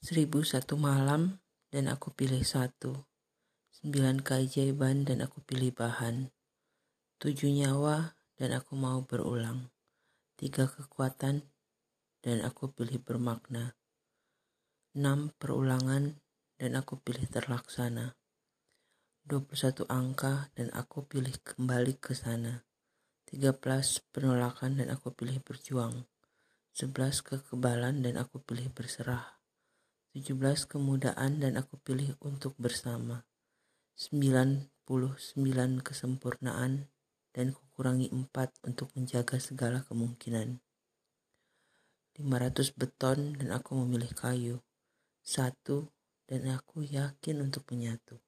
Seribu satu malam dan aku pilih satu. Sembilan keajaiban dan aku pilih bahan. Tujuh nyawa dan aku mau berulang. Tiga kekuatan dan aku pilih bermakna. Enam perulangan dan aku pilih terlaksana. 21 angka dan aku pilih kembali ke sana. 13 penolakan dan aku pilih berjuang. 11 kekebalan dan aku pilih berserah. 17 kemudahan dan aku pilih untuk bersama. 99 kesempurnaan dan kukurangi 4 untuk menjaga segala kemungkinan. 500 beton dan aku memilih kayu. Satu dan aku yakin untuk menyatu.